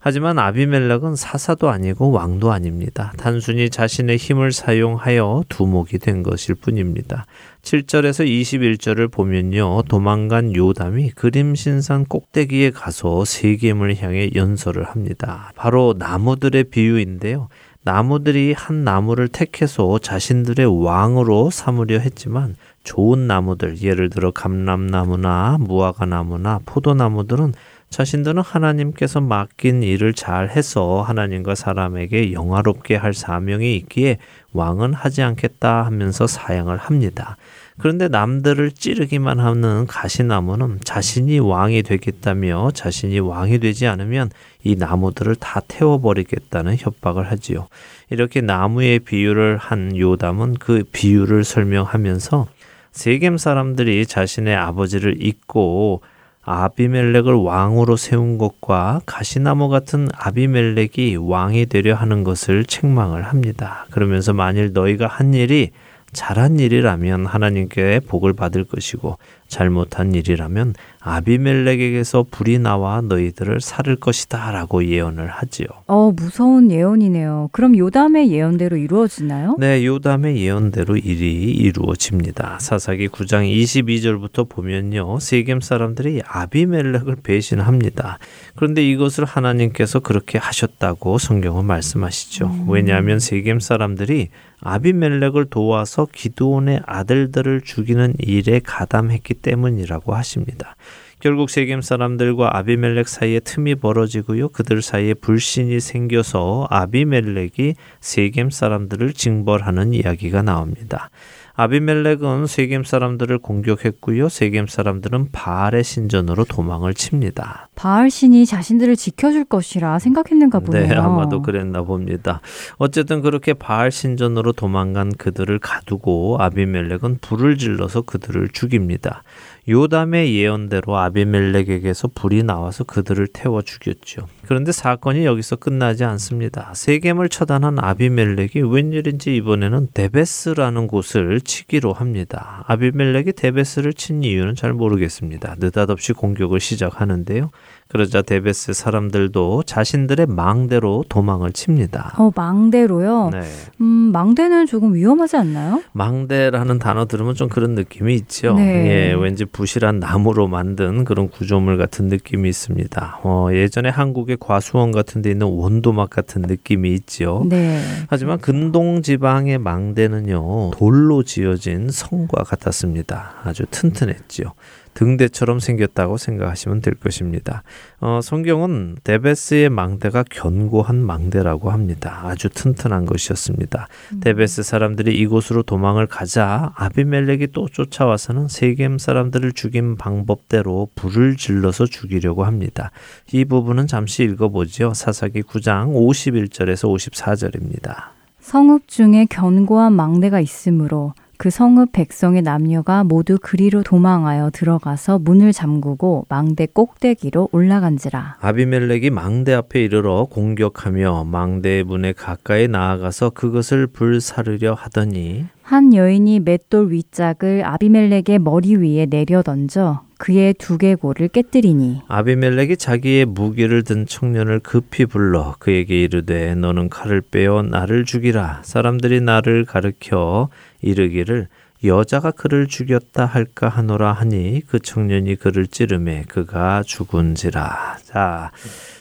하지만 아비멜렉은 사사도 아니고 왕도 아닙니다. 단순히 자신의 힘을 사용하여 두목이 된 것일 뿐입니다. 7절에서 21절을 보면요. 도망간 요담이 그림신산 꼭대기에 가서 세겜을 향해 연설을 합니다. 바로 나무들의 비유인데요. 나무들이 한 나무를 택해서 자신들의 왕으로 삼으려 했지만 좋은 나무들, 예를 들어 감람나무나 무화과나무나 포도나무들은 자신들은 하나님께서 맡긴 일을 잘 해서 하나님과 사람에게 영화롭게 할 사명이 있기에 왕은 하지 않겠다 하면서 사양을 합니다. 그런데 남들을 찌르기만 하는 가시나무는 자신이 왕이 되겠다며 자신이 왕이 되지 않으면 이 나무들을 다 태워버리겠다는 협박을 하지요. 이렇게 나무의 비유를 한 요담은 그 비유를 설명하면서 세겜 사람들이 자신의 아버지를 잊고 아비멜렉을 왕으로 세운 것과 가시나무 같은 아비멜렉이 왕이 되려 하는 것을 책망을 합니다. 그러면서 만일 너희가 한 일이 잘한 일이라면 하나님께 복을 받을 것이고 잘못한 일이라면 아비멜렉에게서 불이 나와 너희들을 살을 것이다라고 예언을 하지요. 어, 무서운 예언이네요. 그럼 요담의 예언대로 이루어지나요? 네, 요담의 예언대로 일이 이루어집니다. 사사기 9장 22절부터 보면요. 세겜 사람들이 아비멜렉을 배신합니다. 그런데 이것을 하나님께서 그렇게 하셨다고 성경은 말씀하시죠. 음. 왜냐하면 세겜 사람들이 아비멜렉을 도와서 기드온의 아들들을 죽이는 일에 가담했기 때문이라고 하십니다. 결국 세겜 사람들과 아비멜렉 사이에 틈이 벌어지고요. 그들 사이에 불신이 생겨서 아비멜렉이 세겜 사람들을 징벌하는 이야기가 나옵니다. 아비멜렉은 세겜 사람들을 공격했고요. 세겜 사람들은 바알의 신전으로 도망을 칩니다. 바알 신이 자신들을 지켜줄 것이라 생각했는가 네, 보네요. 네, 아마도 그랬나 봅니다. 어쨌든 그렇게 바알 신전으로 도망간 그들을 가두고 아비멜렉은 불을 질러서 그들을 죽입니다. 요담의 예언대로 아비멜렉에게서 불이 나와서 그들을 태워 죽였죠. 그런데 사건이 여기서 끝나지 않습니다. 세겜을 처단한 아비멜렉이 웬일인지 이번에는 데베스라는 곳을 치기로 합니다. 아비멜렉이 데베스를 친 이유는 잘 모르겠습니다. 느닷없이 공격을 시작하는데요. 그러자 데베스 사람들도 자신들의 망대로 도망을 칩니다. 어, 망대로요? 네. 음, 망대는 조금 위험하지 않나요? 망대라는 단어 들으면 좀 그런 느낌이 있죠. 네. 예, 왠지 부실한 나무로 만든 그런 구조물 같은 느낌이 있습니다. 어, 예전에 한국의 과수원 같은 데 있는 원도막 같은 느낌이 있죠. 네. 하지만 근동 지방의 망대는요, 돌로 지어진 성과 같았습니다. 아주 튼튼했죠. 등대처럼 생겼다고 생각하시면 될 것입니다. 어, 성경은 데베스의 망대가 견고한 망대라고 합니다. 아주 튼튼한 것이었습니다. 음. 데베스 사람들이 이곳으로 도망을 가자 아비멜렉이 또 쫓아와서는 세겜 사람들을 죽인 방법대로 불을 질러서 죽이려고 합니다. 이 부분은 잠시 읽어보죠. 사사기 9장 51절에서 54절입니다. 성읍 중에 견고한 망대가 있으므로 그 성읍 백성의 남녀가 모두 그리로 도망하여 들어가서 문을 잠그고 망대 꼭대기로 올라간지라. 아비멜렉이 망대 앞에 이르러 공격하며 망대의 문에 가까이 나아가서 그것을 불사르려 하더니 한 여인이 맷돌 윗짝을 아비멜렉의 머리 위에 내려 던져 그의 두개골을 깨뜨리니 아비멜렉이 자기의 무기를 든 청년을 급히 불러 그에게 이르되 너는 칼을 빼어 나를 죽이라 사람들이 나를 가르켜 이르기를 여자가 그를 죽였다 할까 하노라 하니 그 청년이 그를 찌르매 그가 죽은지라. 자,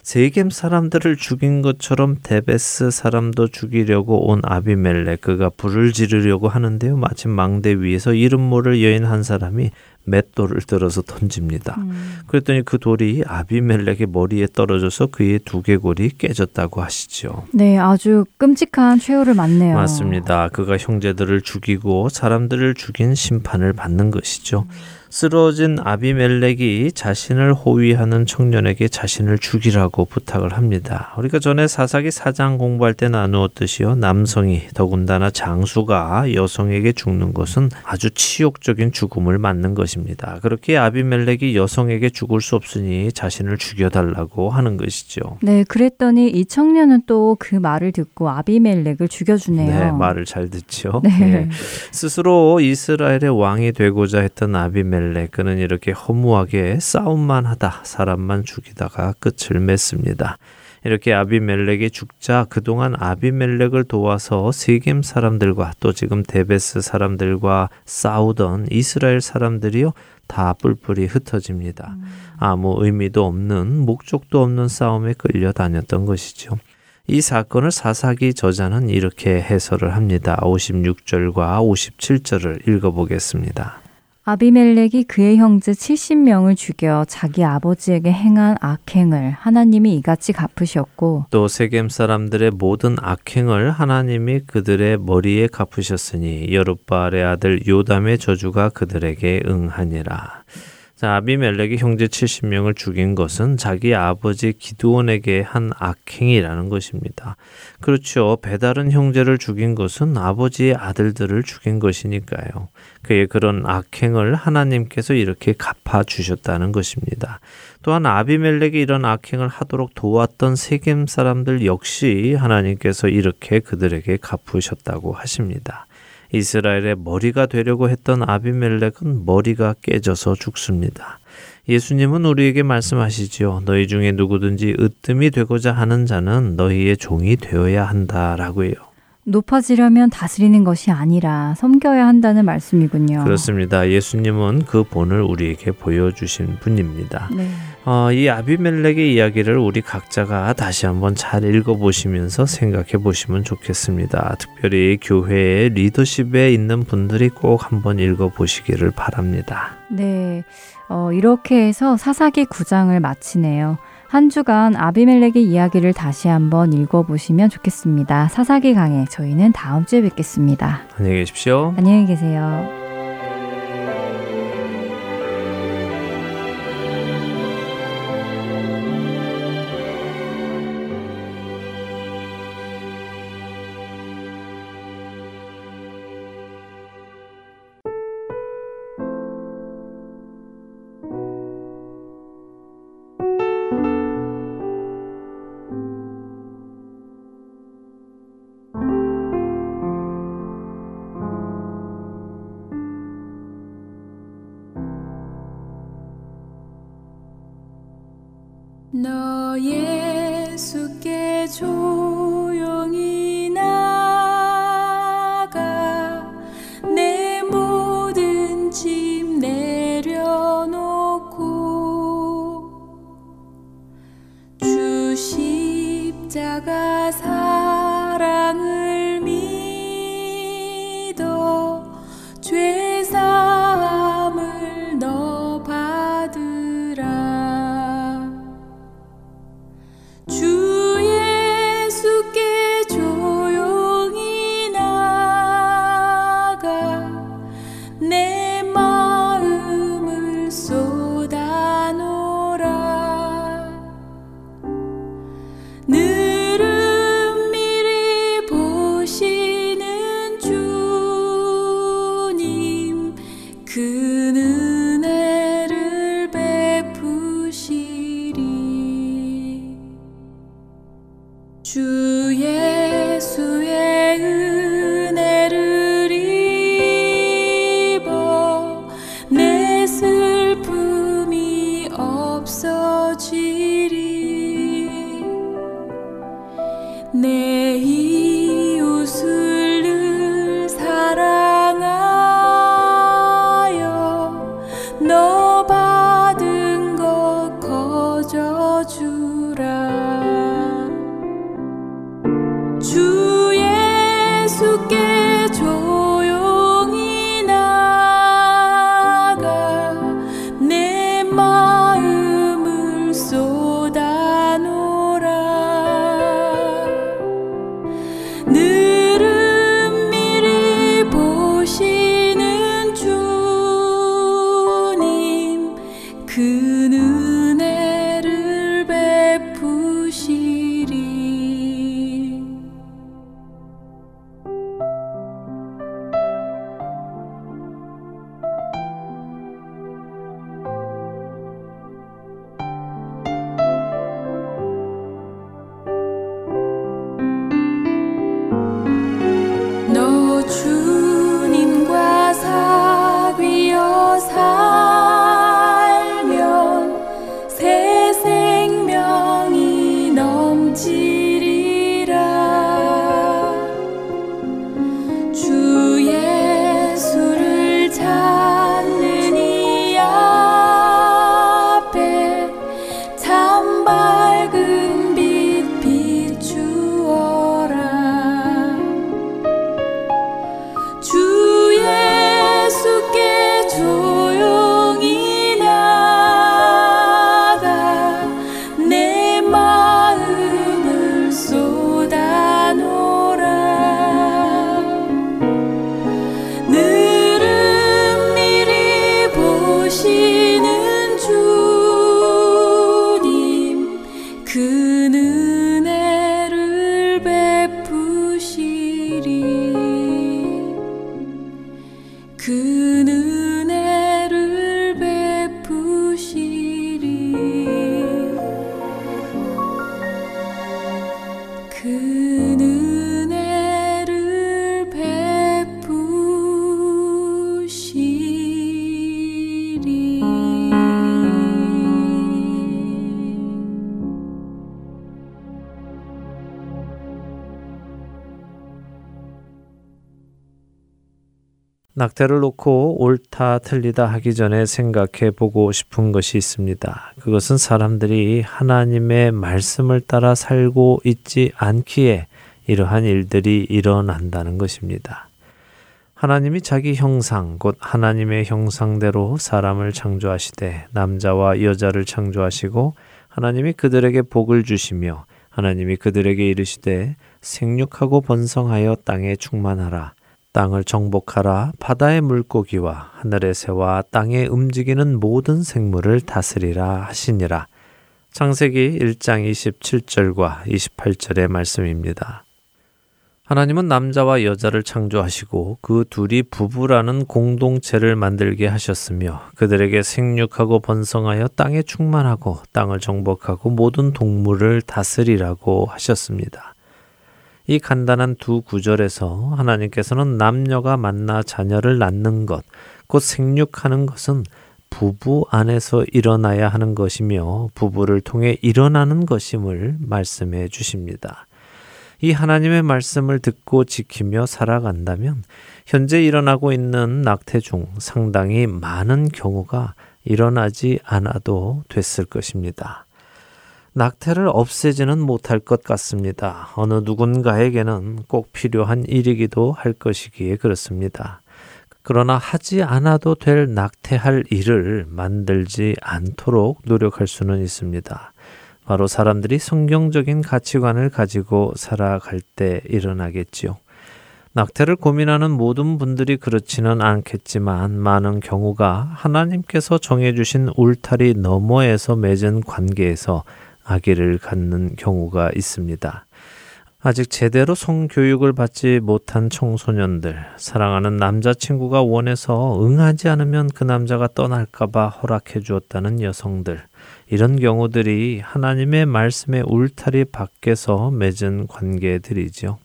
세겜 사람들을 죽인 것처럼 데베스 사람도 죽이려고 온 아비멜렉 그가 불을 지르려고 하는데요. 마침 망대 위에서 이름 모를 여인 한 사람이 맷돌을 들어서 던집니다. 음. 그랬더니 그 돌이 아비멜렉의 머리에 떨어져서 그의 두개골이 깨졌다고 하시죠. 네, 아주 끔찍한 최후를 맞네요. 맞습니다. 그가 형제들을 죽이고 사람들을 죽인 심판을 받는 것이죠. 음. 쓰러진 아비멜렉이 자신을 호위하는 청년에게 자신을 죽이라고 부탁을 합니다. 우리가 전에 사사기 사장 공부할 때 나누었듯이요. 남성이 더군다나 장수가 여성에게 죽는 것은 아주 치욕적인 죽음을 맞는 것입니다. 그렇게 아비멜렉이 여성에게 죽을 수 없으니 자신을 죽여달라고 하는 것이죠. 네, 그랬더니 이 청년은 또 그 말을 듣고 아비멜렉을 죽여주네요. 네, 말을 잘 듣죠. 네. 네. 스스로 이스라엘의 왕이 되고자 했던 아비멜렉 아비멜렉 그는 이렇게 허무하게 싸움만 하다 사람만 죽이다가 끝을 맺습니다. 이렇게 아비멜렉이 죽자 그동안 아비멜렉을 도와서 세겜 사람들과 또 지금 데베스 사람들과 싸우던 이스라엘 사람들이요 다 뿔뿔이 흩어집니다. 음. 아무 의미도 없는 목적도 없는 싸움에 끌려다녔던 것이죠. 이 사건을 사사기 저자는 이렇게 해설을 합니다. 56절과 57절을 읽어보겠습니다. 아비멜렉이 그의 형제 70명을 죽여 자기 아버지에게 행한 악행을 하나님이 이같이 갚으셨고 또 세겜 사람들의 모든 악행을 하나님이 그들의 머리에 갚으셨으니 여룻바알의 아들 요담의 저주가 그들에게 응하니라. 자, 아비멜렉이 형제 70명을 죽인 것은 자기 아버지 기드온에게 한 악행이라는 것입니다. 그렇죠. 배다른 형제를 죽인 것은 아버지의 아들들을 죽인 것이니까요. 그의 그런 악행을 하나님께서 이렇게 갚아 주셨다는 것입니다. 또한 아비멜렉이 이런 악행을 하도록 도왔던 세겜 사람들 역시 하나님께서 이렇게 그들에게 갚으셨다고 하십니다. 이스라엘의 머리가 되려고 했던 아비멜렉은 머리가 깨져서 죽습니다. 예수님은 우리에게 말씀하시지요. 너희 중에 누구든지 으뜸이 되고자 하는 자는 너희의 종이 되어야 한다라고 해요. 높아지려면 다스리는 것이 아니라 섬겨야 한다는 말씀이군요. 그렇습니다. 예수님은 그 본을 우리에게 보여주신 분입니다. 네. 어, 이 아비멜렉의 이야기를 우리 각자가 다시 한번 잘 읽어보시면서 생각해 보시면 좋겠습니다. 특별히 교회의 리더십에 있는 분들이 꼭 한번 읽어보시기를 바랍니다. 네. 어, 이렇게 해서 사사기 9장을 마치네요. 한 주간 아비멜렉의 이야기를 다시 한번 읽어보시면 좋겠습니다. 사사기 강의 저희는 다음 주에 뵙겠습니다. 안녕히 계십시오. 안녕히 계세요. 슬픈 낙태를 놓고 옳다 틀리다 하기 전에 생각해 보고 싶은 것이 있습니다. 그것은 사람들이 하나님의 말씀을 따라 살고 있지 않기에 이러한 일들이 일어난다는 것입니다. 하나님이 자기 형상, 곧 하나님의 형상대로 사람을 창조하시되 남자와 여자를 창조하시고 하나님이 그들에게 복을 주시며 하나님이 그들에게 이르시되 생육하고 번성하여 땅에 충만하라. 땅을 정복하라 바다의 물고기와 하늘의 새와 땅에 움직이는 모든 생물을 다스리라 하시니라. 창세기 1장 27절과 28절의 말씀입니다. 하나님은 남자와 여자를 창조하시고 그 둘이 부부라는 공동체를 만들게 하셨으며 그들에게 생육하고 번성하여 땅에 충만하고 땅을 정복하고 모든 동물을 다스리라고 하셨습니다. 이 간단한 두 구절에서 하나님께서는 남녀가 만나 자녀를 낳는 것, 곧 생육하는 것은 부부 안에서 일어나야 하는 것이며 부부를 통해 일어나는 것임을 말씀해 주십니다. 이 하나님의 말씀을 듣고 지키며 살아간다면 현재 일어나고 있는 낙태 중 상당히 많은 경우가 일어나지 않아도 됐을 것입니다. 낙태를 없애지는 못할 것 같습니다. 어느 누군가에게는 꼭 필요한 일이기도 할 것이기에 그렇습니다. 그러나 하지 않아도 될 낙태할 일을 만들지 않도록 노력할 수는 있습니다. 바로 사람들이 성경적인 가치관을 가지고 살아갈 때 일어나겠지요. 낙태를 고민하는 모든 분들이 그렇지는 않겠지만 많은 경우가 하나님께서 정해주신 울타리 너머에서 맺은 관계에서 아기를 갖는 경우가 있습니다. 아직 제대로 성교육을 받지 못한 청소년들, 사랑하는 남자친구가 원해서 응하지 않으면 그 남자가 떠날까봐 허락해 주었다는 여성들, 이런 경우들이 하나님의 말씀의 울타리 밖에서 맺은 관계들이죠.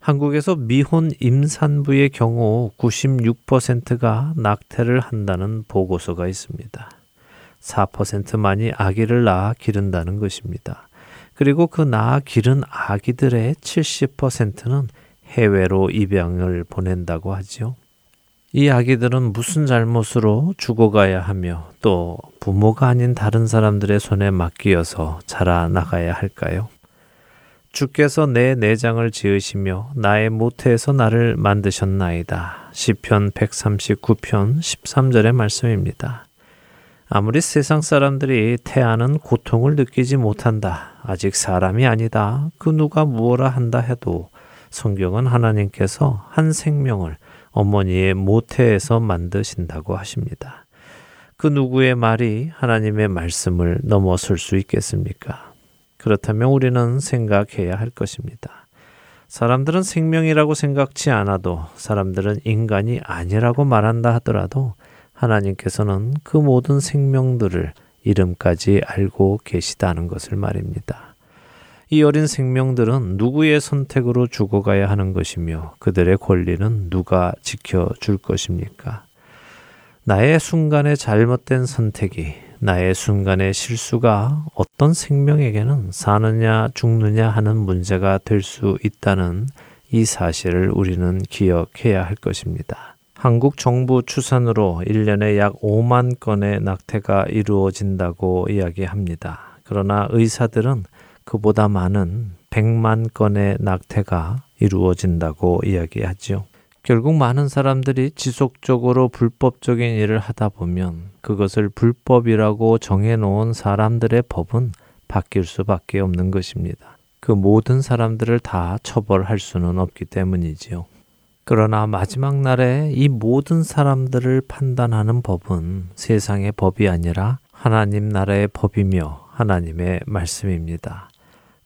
한국에서 미혼 임산부의 경우 96%가 낙태를 한다는 보고서가 있습니다. 4%만이 아기를 낳아 기른다는 것입니다. 그리고 그 낳아 기른 아기들의 70%는 해외로 입양을 보낸다고 하지요. 이 아기들은 무슨 잘못으로 죽어가야 하며 또 부모가 아닌 다른 사람들의 손에 맡기어서 자라나가야 할까요? 주께서 내 내장을 지으시며 나의 모태에서 나를 만드셨나이다. 시편 139편 13절의 말씀입니다. 아무리 세상 사람들이 태아는 고통을 느끼지 못한다. 아직 사람이 아니다. 그 누가 무엇라 한다 해도 성경은 하나님께서 한 생명을 어머니의 모태에서 만드신다고 하십니다. 그 누구의 말이 하나님의 말씀을 넘어설 수 있겠습니까? 그렇다면 우리는 생각해야 할 것입니다. 사람들은 생명이라고 생각지 않아도 사람들은 인간이 아니라고 말한다 하더라도 하나님께서는 그 모든 생명들을 이름까지 알고 계시다는 것을 말입니다. 이 어린 생명들은 누구의 선택으로 죽어가야 하는 것이며 그들의 권리는 누가 지켜줄 것입니까? 나의 순간의 잘못된 선택이 나의 순간의 실수가 어떤 생명에게는 사느냐 죽느냐 하는 문제가 될 수 있다는 이 사실을 우리는 기억해야 할 것입니다. 한국 정부 추산으로 1년에 약 5만 건의 낙태가 이루어진다고 이야기합니다. 그러나 의사들은 그보다 많은 100만 건의 낙태가 이루어진다고 이야기하지요. 결국 많은 사람들이 지속적으로 불법적인 일을 하다 보면 그것을 불법이라고 정해놓은 사람들의 법은 바뀔 수밖에 없는 것입니다. 그 모든 사람들을 다 처벌할 수는 없기 때문이지요. 그러나 마지막 날에 이 모든 사람들을 판단하는 법은 세상의 법이 아니라 하나님 나라의 법이며 하나님의 말씀입니다.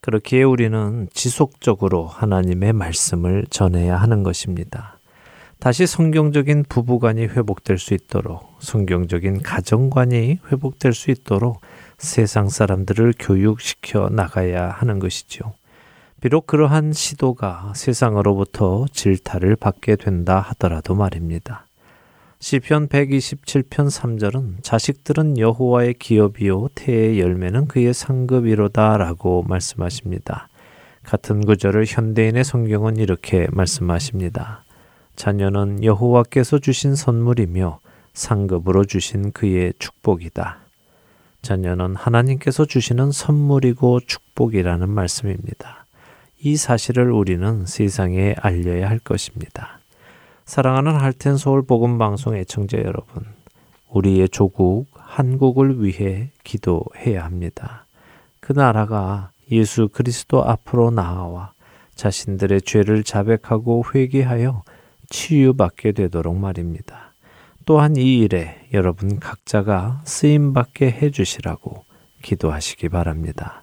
그렇기에 우리는 지속적으로 하나님의 말씀을 전해야 하는 것입니다. 다시 성경적인 부부관이 회복될 수 있도록 성경적인 가정관이 회복될 수 있도록 세상 사람들을 교육시켜 나가야 하는 것이죠. 비록 그러한 시도가 세상으로부터 질타를 받게 된다 하더라도 말입니다. 시편 127편 3절은 자식들은 여호와의 기업이요 태의 열매는 그의 상급이로다라고 말씀하십니다. 같은 구절을 현대인의 성경은 이렇게 말씀하십니다. 자녀는 여호와께서 주신 선물이며 상급으로 주신 그의 축복이다. 자녀는 하나님께서 주시는 선물이고 축복이라는 말씀입니다. 이 사실을 우리는 세상에 알려야 할 것입니다. 사랑하는 할텐 서울 복음 방송 애청자 여러분, 우리의 조국 한국을 위해 기도해야 합니다. 그 나라가 예수 그리스도 앞으로 나아와 자신들의 죄를 자백하고 회개하여 치유받게 되도록 말입니다. 또한 이 일에 여러분 각자가 쓰임 받게 해 주시라고 기도하시기 바랍니다.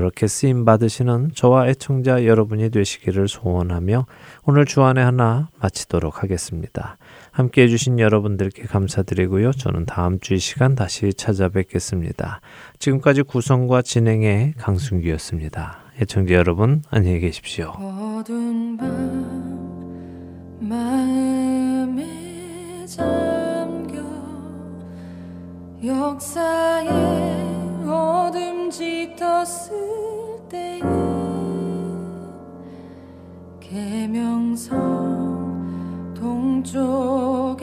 그렇게 쓰임 받으시는 저와 애청자 여러분이 되시기를 소원하며 오늘 주안의 하나 마치도록 하겠습니다. 함께 해주신 여러분들께 감사드리고요. 저는 다음 주 이 시간 다시 찾아뵙겠습니다. 지금까지 구성과 진행의 강순기였습니다. 애청자 여러분 안녕히 계십시오. 역사의 어둠 번씩 떴을 때에 계명성 동쪽